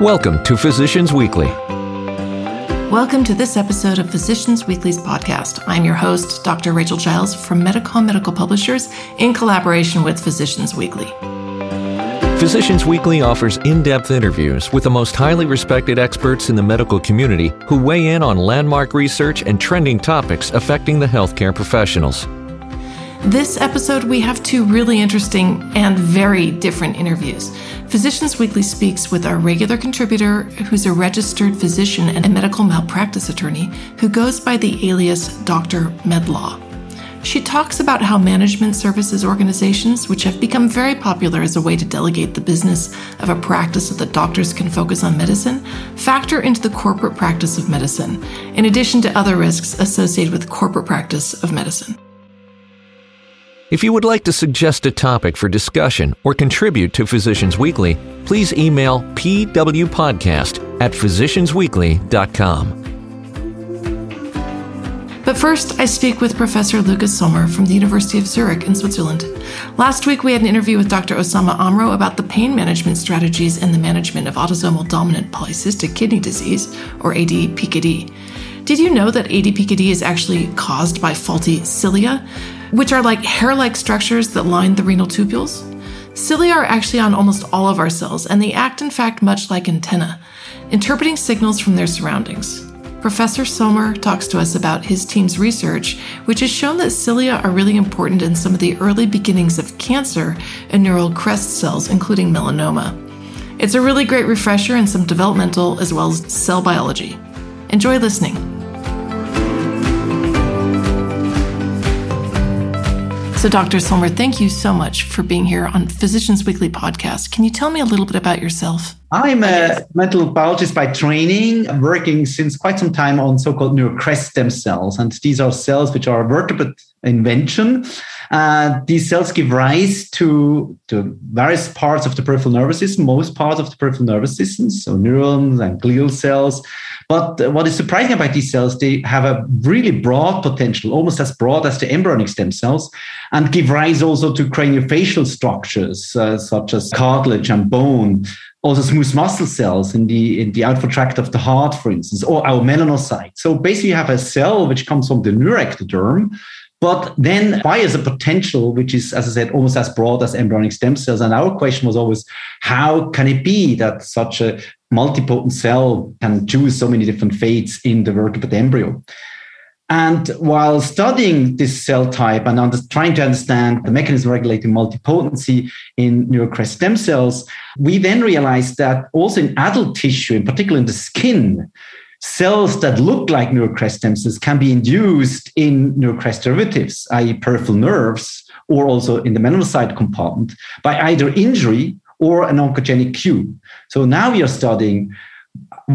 Welcome to Physicians Weekly. Welcome to this episode of Physicians Weekly's podcast. I'm your host, Dr. Rachel Giles from Medicom Medical Publishers in collaboration with Physicians Weekly. Physicians Weekly offers in depth interviews with the most highly respected experts in the medical community who weigh in on landmark research and trending topics affecting the healthcare professionals. This episode, we have two really interesting and very different interviews. Physicians Weekly speaks with our regular contributor, who's a registered physician and a medical malpractice attorney who goes by the alias Dr. Medlaw. She talks about how management services organizations, which have become very popular as a way to delegate the business of a practice so that doctors can focus on medicine, factor into the corporate practice of medicine, in addition to other risks associated with corporate practice of medicine. If you would like to suggest a topic for discussion or contribute to Physicians Weekly, please email pwpodcast at physiciansweekly.com. But first, I speak with Professor Lukas Sommer from the University of Zurich in Switzerland. Last week, we had an interview with Dr. Osama Amro about the pain management strategies and the management of autosomal dominant polycystic kidney disease, or ADPKD. Did you know that ADPKD is actually caused by faulty cilia? Which are like hair like structures that line the renal tubules. Cilia are actually on almost all of our cells, and they act, in fact, much like antennae, interpreting signals from their surroundings. Professor Sommer talks to us about his team's research, which has shown that cilia are really important in some of the early beginnings of cancer in neural crest cells, including melanoma. It's a really great refresher in some developmental as well as cell biology. Enjoy listening. So, Dr. Sommer, thank you so much for being here on Physicians Weekly podcast. Can you tell me a little bit about yourself? I'm a mental biologist by training, working since quite some time on so called neurocrest stem cells. And these are cells which are vertebrate invention. Uh, these cells give rise to, to various parts of the peripheral nervous system, most parts of the peripheral nervous system, so neurons and glial cells. But what is surprising about these cells, they have a really broad potential, almost as broad as the embryonic stem cells, and give rise also to craniofacial structures uh, such as cartilage and bone, also smooth muscle cells in the in the outflow tract of the heart, for instance, or our melanocytes. So basically, you have a cell which comes from the neuroectoderm, but then why is a potential which is, as I said, almost as broad as embryonic stem cells. And our question was always, how can it be that such a multipotent cell can choose so many different fates in the vertebrate embryo. And while studying this cell type and under, trying to understand the mechanism regulating multipotency in neurocrest stem cells, we then realized that also in adult tissue, in particular in the skin, cells that look like neurocrest stem cells can be induced in neurocrest derivatives, i.e., peripheral nerves, or also in the melanocyte compartment by either injury or an oncogenic cue. So now we are studying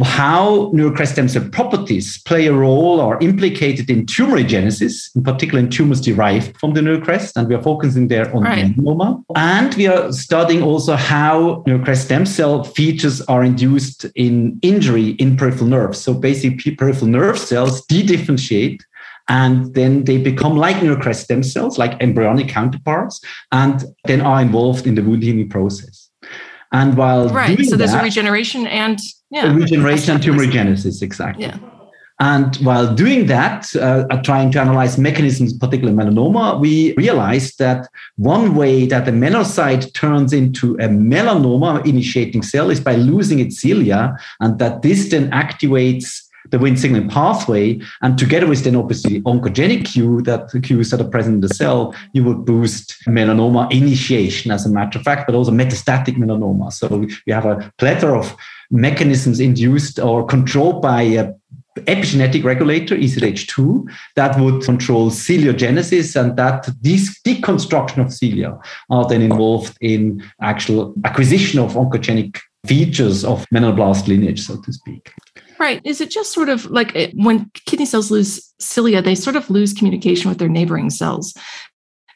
how neurocrest stem cell properties play a role or implicated in tumorigenesis, in particular in tumors derived from the neurocrest, and we are focusing there on right. melanoma. And we are studying also how neurocrest stem cell features are induced in injury in peripheral nerves. So basically, peripheral nerve cells de-differentiate and then they become like neurocrest stem cells, like embryonic counterparts, and then are involved in the wound healing process. And while right, so there's that, a regeneration and yeah, regeneration and tumorigenesis, exactly. Yeah. And while doing that, uh, trying to analyze mechanisms, particularly melanoma, we realized that one way that the melanocyte turns into a melanoma initiating cell is by losing its cilia, and that this then activates the Wnt signaling pathway. And together with then obviously oncogenic cue, that the cues that are present in the cell, you would boost melanoma initiation as a matter of fact, but also metastatic melanoma. So we have a plethora of mechanisms induced or controlled by a epigenetic regulator, EZH2, that would control ciliogenesis and that this deconstruction of cilia are then involved in actual acquisition of oncogenic features of melanoblast lineage, so to speak. Right. Is it just sort of like it, when kidney cells lose cilia, they sort of lose communication with their neighboring cells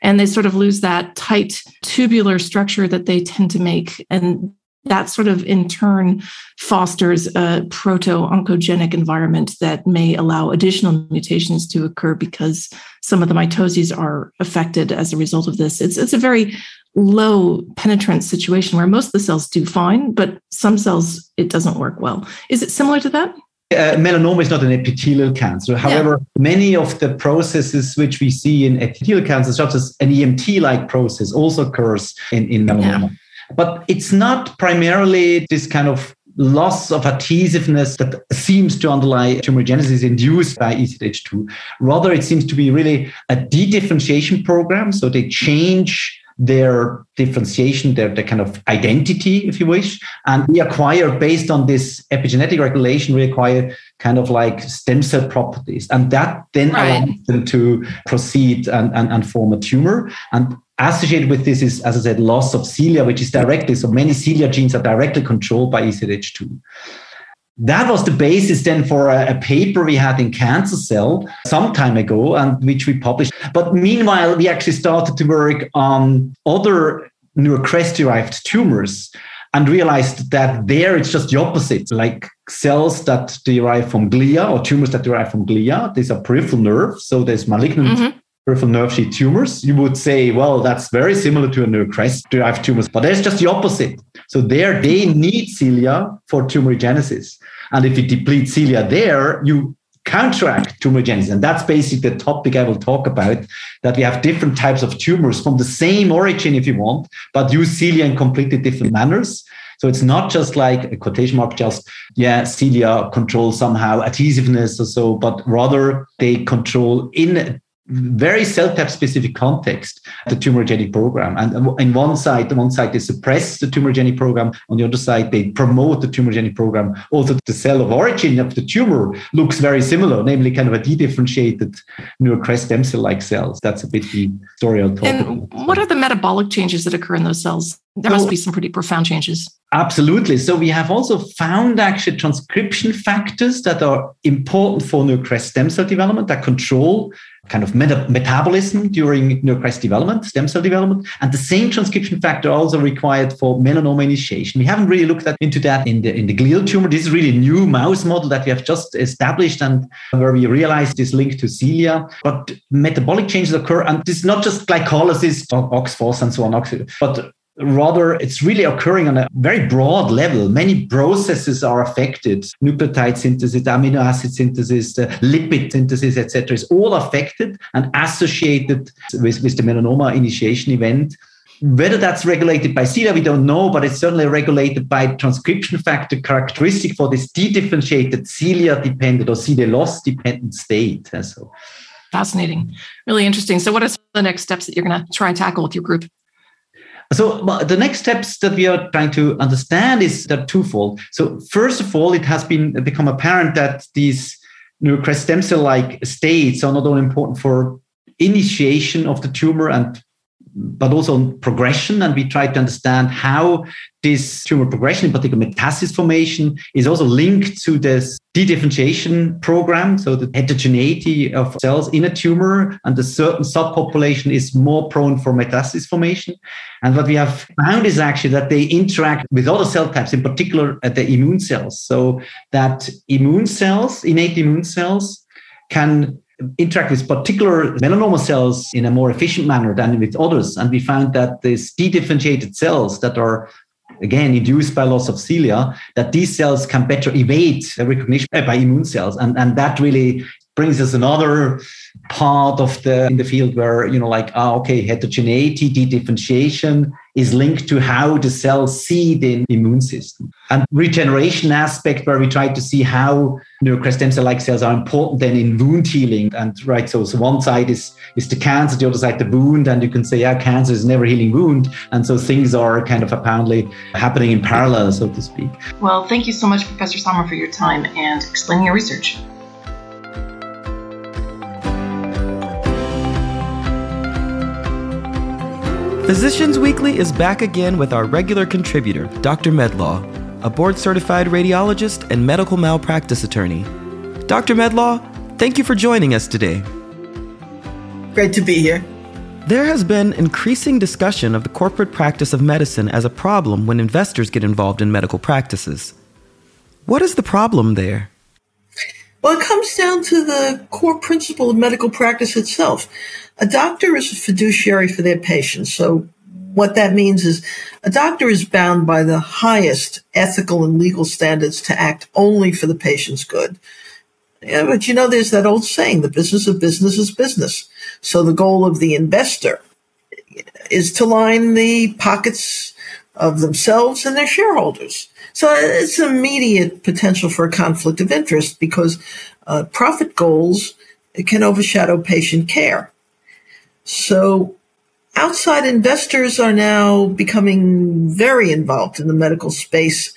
and they sort of lose that tight tubular structure that they tend to make. And that sort of in turn fosters a proto-oncogenic environment that may allow additional mutations to occur because some of the mitoses are affected as a result of this. It's, it's a very low penetrant situation where most of the cells do fine, but some cells it doesn't work well. Is it similar to that? Uh, melanoma is not an epithelial cancer. However, yeah. many of the processes which we see in epithelial cancer, such as an EMT like process, also occurs in, in melanoma. Yeah. But it's not primarily this kind of loss of adhesiveness that seems to underlie tumorigenesis induced by EZH2. Rather, it seems to be really a de-differentiation program. So they change their differentiation, their, their kind of identity, if you wish. And we acquire, based on this epigenetic regulation, we acquire kind of like stem cell properties. And that then right. allows them to proceed and, and, and form a tumor. And associated with this is, as I said, loss of cilia, which is directly, so many cilia genes are directly controlled by EZH2 that was the basis then for a, a, paper we had in Cancer Cell some time ago and which we published. But meanwhile, we actually started to work on other neurocrest derived tumors and realized that there it's just the opposite, like cells that derive from glia or tumors that derive from glia. These are peripheral nerves. So there's malignant mm-hmm peripheral nerve sheath tumors, you would say, well, that's very similar to a neurocrest derived tumors, but there's just the opposite. So there they need cilia for tumorigenesis. And if you deplete cilia there, you counteract tumorigenesis. And that's basically the topic I will talk about, that we have different types of tumors from the same origin, if you want, but use cilia in completely different manners. So it's not just like a quotation mark, just, yeah, cilia control somehow adhesiveness or so, but rather they control in very cell type specific context the tumorigenic program. And in one side on one side they suppress the tumorigenic program on the other side they promote the tumorigenic program. Also the cell of origin of the tumor looks very similar namely kind of a de-differentiated neurocrest stem cell like cells. That's a bit the story i'll talk and about. what are the metabolic changes that occur in those cells? There must be some pretty profound changes. Absolutely. So we have also found actually transcription factors that are important for neurocrest stem cell development that control kind of meta- metabolism during neurocrest development, stem cell development, and the same transcription factor also required for melanoma initiation. We haven't really looked at, into that in the in the glial tumor. This is really new mouse model that we have just established and where we realized this link to cilia. But metabolic changes occur, and is not just glycolysis, OXPHOS and so on, but Rather, it's really occurring on a very broad level. Many processes are affected. Nucleotide synthesis, amino acid synthesis, the lipid synthesis, etc., is all affected and associated with, with the melanoma initiation event. Whether that's regulated by cilia, we don't know, but it's certainly regulated by transcription factor characteristic for this de-differentiated cilia dependent or cilia loss dependent state. Uh, so fascinating, really interesting. So, what are the next steps that you're going to try and tackle with your group? So the next steps that we are trying to understand is that twofold. So first of all, it has been become apparent that these neurocrest stem cell like states are not only important for initiation of the tumor and but also on progression. And we try to understand how this tumor progression, in particular metastasis formation, is also linked to this de-differentiation program. So the heterogeneity of cells in a tumor and a certain subpopulation is more prone for metastasis formation. And what we have found is actually that they interact with other cell types, in particular at the immune cells. So that immune cells, innate immune cells, can interact with particular melanoma cells in a more efficient manner than with others. And we found that these de-differentiated cells that are again induced by loss of cilia, that these cells can better evade recognition by immune cells. And, and that really brings us another part of the in the field where you know like ah okay heterogeneity de-differentiation is linked to how the cells see the immune system. And regeneration aspect where we try to see how neurocrest stem cell like cells are important then in wound healing. And right so, so one side is is the cancer the other side the wound. And you can say yeah cancer is never healing wound. And so things are kind of apparently happening in parallel so to speak. Well thank you so much professor sommer for your time and explaining your research Physicians Weekly is back again with our regular contributor, Dr. Medlaw, a board certified radiologist and medical malpractice attorney. Dr. Medlaw, thank you for joining us today. Great to be here. There has been increasing discussion of the corporate practice of medicine as a problem when investors get involved in medical practices. What is the problem there? Well, it comes down to the core principle of medical practice itself. A doctor is a fiduciary for their patients. So what that means is a doctor is bound by the highest ethical and legal standards to act only for the patient's good. Yeah, but you know, there's that old saying, the business of business is business. So the goal of the investor is to line the pockets of themselves and their shareholders. So it's immediate potential for a conflict of interest because uh, profit goals can overshadow patient care. So outside investors are now becoming very involved in the medical space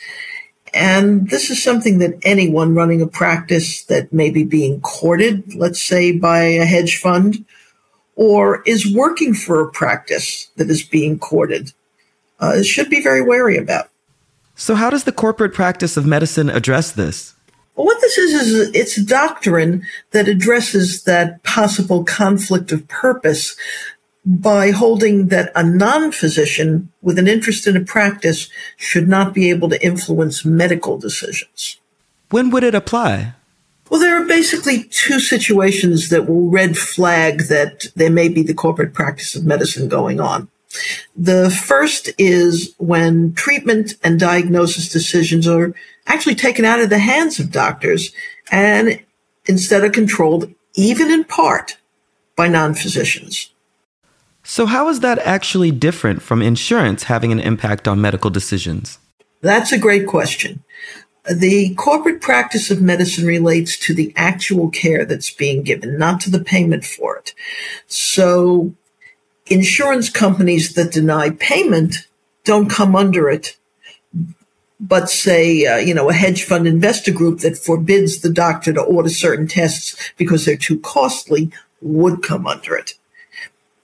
and this is something that anyone running a practice that may be being courted, let's say by a hedge fund, or is working for a practice that is being courted, uh, should be very wary about. So, how does the corporate practice of medicine address this? Well, what this is, is it's a doctrine that addresses that possible conflict of purpose by holding that a non-physician with an interest in a practice should not be able to influence medical decisions. When would it apply? Well, there are basically two situations that will red flag that there may be the corporate practice of medicine going on. The first is when treatment and diagnosis decisions are actually taken out of the hands of doctors and instead are controlled, even in part, by non-physicians. So, how is that actually different from insurance having an impact on medical decisions? That's a great question. The corporate practice of medicine relates to the actual care that's being given, not to the payment for it. So, insurance companies that deny payment don't come under it. But say, uh, you know, a hedge fund investor group that forbids the doctor to order certain tests because they're too costly would come under it.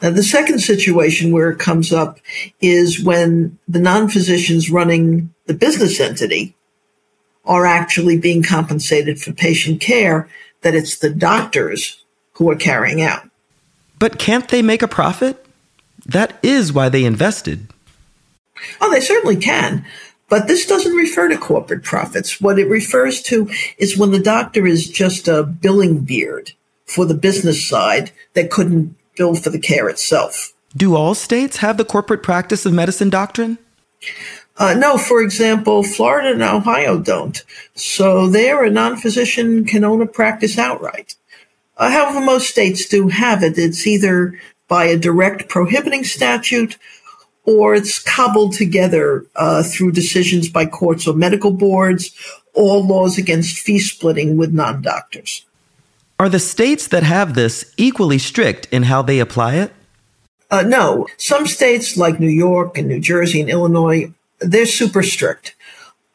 Now, the second situation where it comes up is when the non-physicians running the business entity are actually being compensated for patient care that it's the doctors who are carrying out. But can't they make a profit? That is why they invested. Oh, they certainly can. But this doesn't refer to corporate profits. What it refers to is when the doctor is just a billing beard for the business side that couldn't bill for the care itself. Do all states have the corporate practice of medicine doctrine? Uh, no, for example, Florida and Ohio don't. So there, a non-physician can own a practice outright. Uh, however, most states do have it. It's either by a direct prohibiting statute or it's cobbled together uh, through decisions by courts or medical boards, or laws against fee splitting with non-doctors. Are the states that have this equally strict in how they apply it? Uh, no. Some states like New York and New Jersey and Illinois, they're super strict.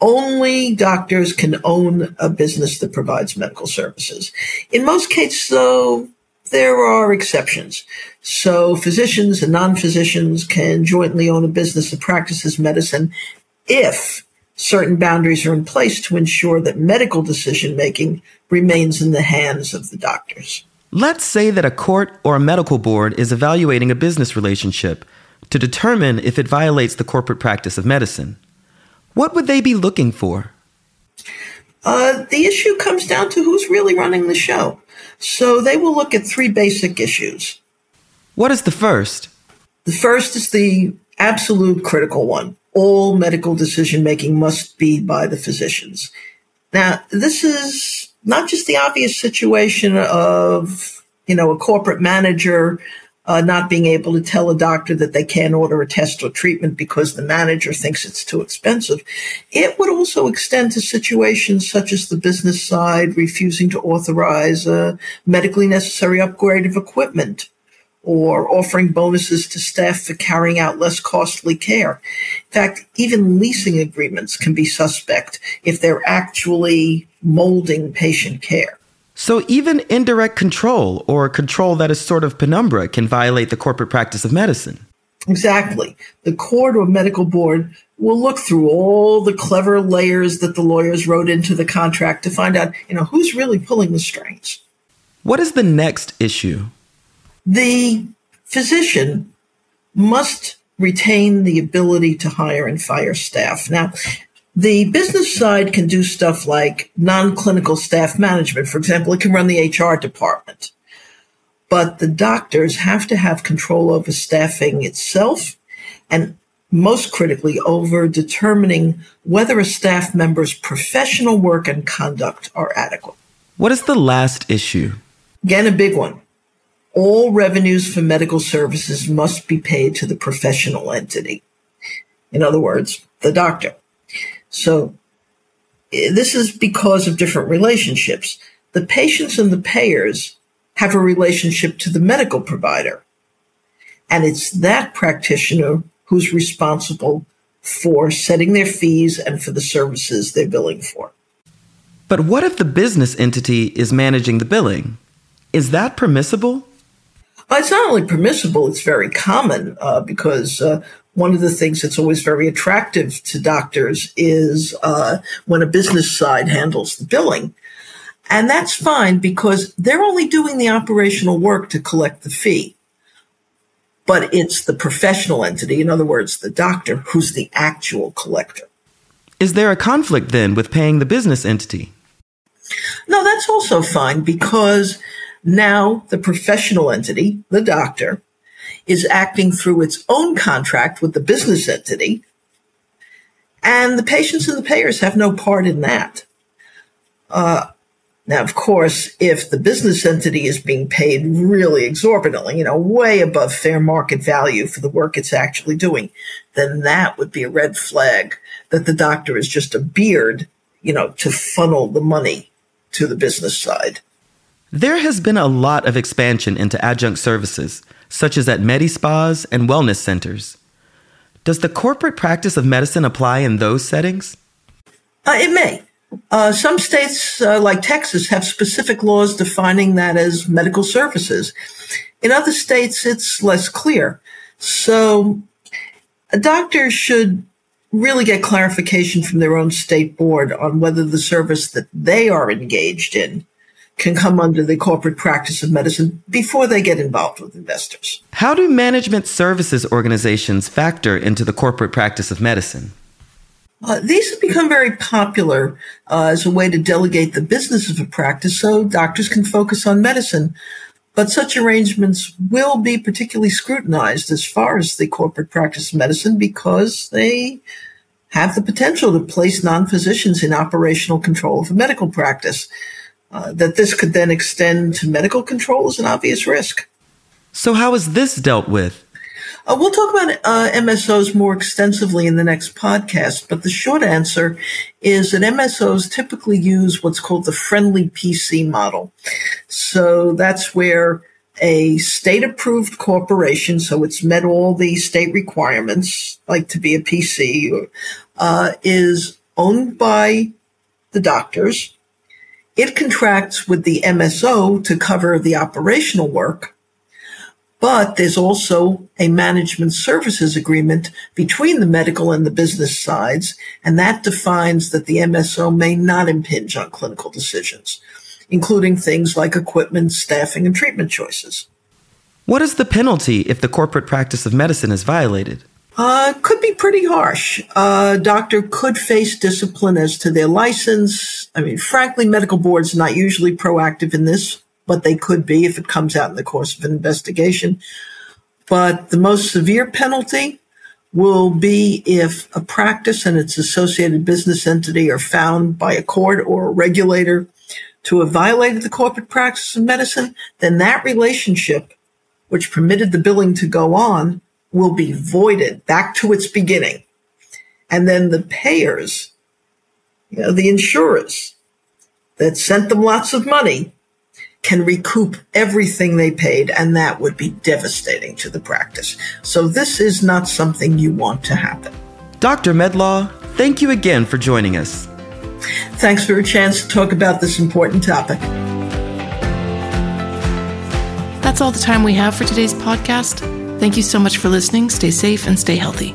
Only doctors can own a business that provides medical services. In most cases, though, there are exceptions. So physicians and non-physicians can jointly own a business that practices medicine if certain boundaries are in place to ensure that medical decision making remains in the hands of the doctors. Let's say that a court or a medical board is evaluating a business relationship to determine if it violates the corporate practice of medicine. What would they be looking for? Uh, the issue comes down to who's really running the show. So they will look at three basic issues. What is the first? The first is the absolute critical one all medical decision making must be by the physicians. Now, this is not just the obvious situation of, you know, a corporate manager uh, not being able to tell a doctor that they can't order a test or treatment because the manager thinks it's too expensive. It would also extend to situations such as the business side refusing to authorize a medically necessary upgrade of equipment or offering bonuses to staff for carrying out less costly care. In fact, even leasing agreements can be suspect if they're actually molding patient care. So even indirect control or control that is sort of penumbra can violate the corporate practice of medicine. Exactly. The court or medical board will look through all the clever layers that the lawyers wrote into the contract to find out, you know, who's really pulling the strings. What is the next issue? The physician must retain the ability to hire and fire staff. Now, the business side can do stuff like non clinical staff management. For example, it can run the HR department. But the doctors have to have control over staffing itself and most critically over determining whether a staff member's professional work and conduct are adequate. What is the last issue? Again, a big one. All revenues for medical services must be paid to the professional entity. In other words, the doctor. So eh, this is because of different relationships. The patients and the payers have a relationship to the medical provider. And it's that practitioner who's responsible for setting their fees and for the services they're billing for. But what if the business entity is managing the billing? Is that permissible? Well, it's not only permissible, it's very common uh, because uh, one of the things that's always very attractive to doctors is uh, when a business side handles the billing. And that's fine because they're only doing the operational work to collect the fee. But it's the professional entity, in other words, the doctor, who's the actual collector. Is there a conflict then with paying the business entity? No, that's also fine because now the professional entity, the doctor, is acting through its own contract with the business entity, and the patients and the payers have no part in that. Uh, now, of course, if the business entity is being paid really exorbitantly, you know, way above fair market value for the work it's actually doing, then that would be a red flag that the doctor is just a beard, you know, to funnel the money to the business side. There has been a lot of expansion into adjunct services, such as at Medi-Spas and wellness centers. Does the corporate practice of medicine apply in those settings? Uh, it may. Uh, some states, uh, like Texas, have specific laws defining that as medical services. In other states, it's less clear. So a doctor should really get clarification from their own state board on whether the service that they are engaged in can come under the corporate practice of medicine before they get involved with investors. How do management services organizations factor into the corporate practice of medicine? Uh, these have become very popular uh, as a way to delegate the business of a practice so doctors can focus on medicine. But such arrangements will be particularly scrutinized as far as the corporate practice of medicine because they have the potential to place non physicians in operational control of a medical practice. Uh, that this could then extend to medical control is an obvious risk. So, how is this dealt with? Uh, we'll talk about uh, MSOs more extensively in the next podcast, but the short answer is that MSOs typically use what's called the friendly PC model. So that's where a state approved corporation, so it's met all the state requirements, like to be a PC, uh, is owned by the doctors it contracts with the MSO to cover the operational work, but there's also a management services agreement between the medical and the business sides, and that defines that the MSO may not impinge on clinical decisions, including things like equipment, staffing, and treatment choices. What is the penalty if the corporate practice of medicine is violated? Uh, could be pretty harsh. A uh, doctor could face discipline as to their license. I mean, frankly, medical boards are not usually proactive in this, but they could be if it comes out in the course of an investigation. But the most severe penalty will be if a practice and its associated business entity are found by a court or a regulator to have violated the corporate practice of medicine, then that relationship, which permitted the billing to go on, will be voided back to its beginning. And then the payers, you know, the insurers that sent them lots of money can recoup everything they paid, and that would be devastating to the practice. So, this is not something you want to happen. Dr. Medlaw, thank you again for joining us. Thanks for a chance to talk about this important topic. That's all the time we have for today's podcast. Thank you so much for listening. Stay safe and stay healthy.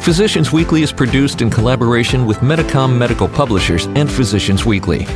Physicians Weekly is produced in collaboration with Medicom Medical Publishers and Physicians Weekly.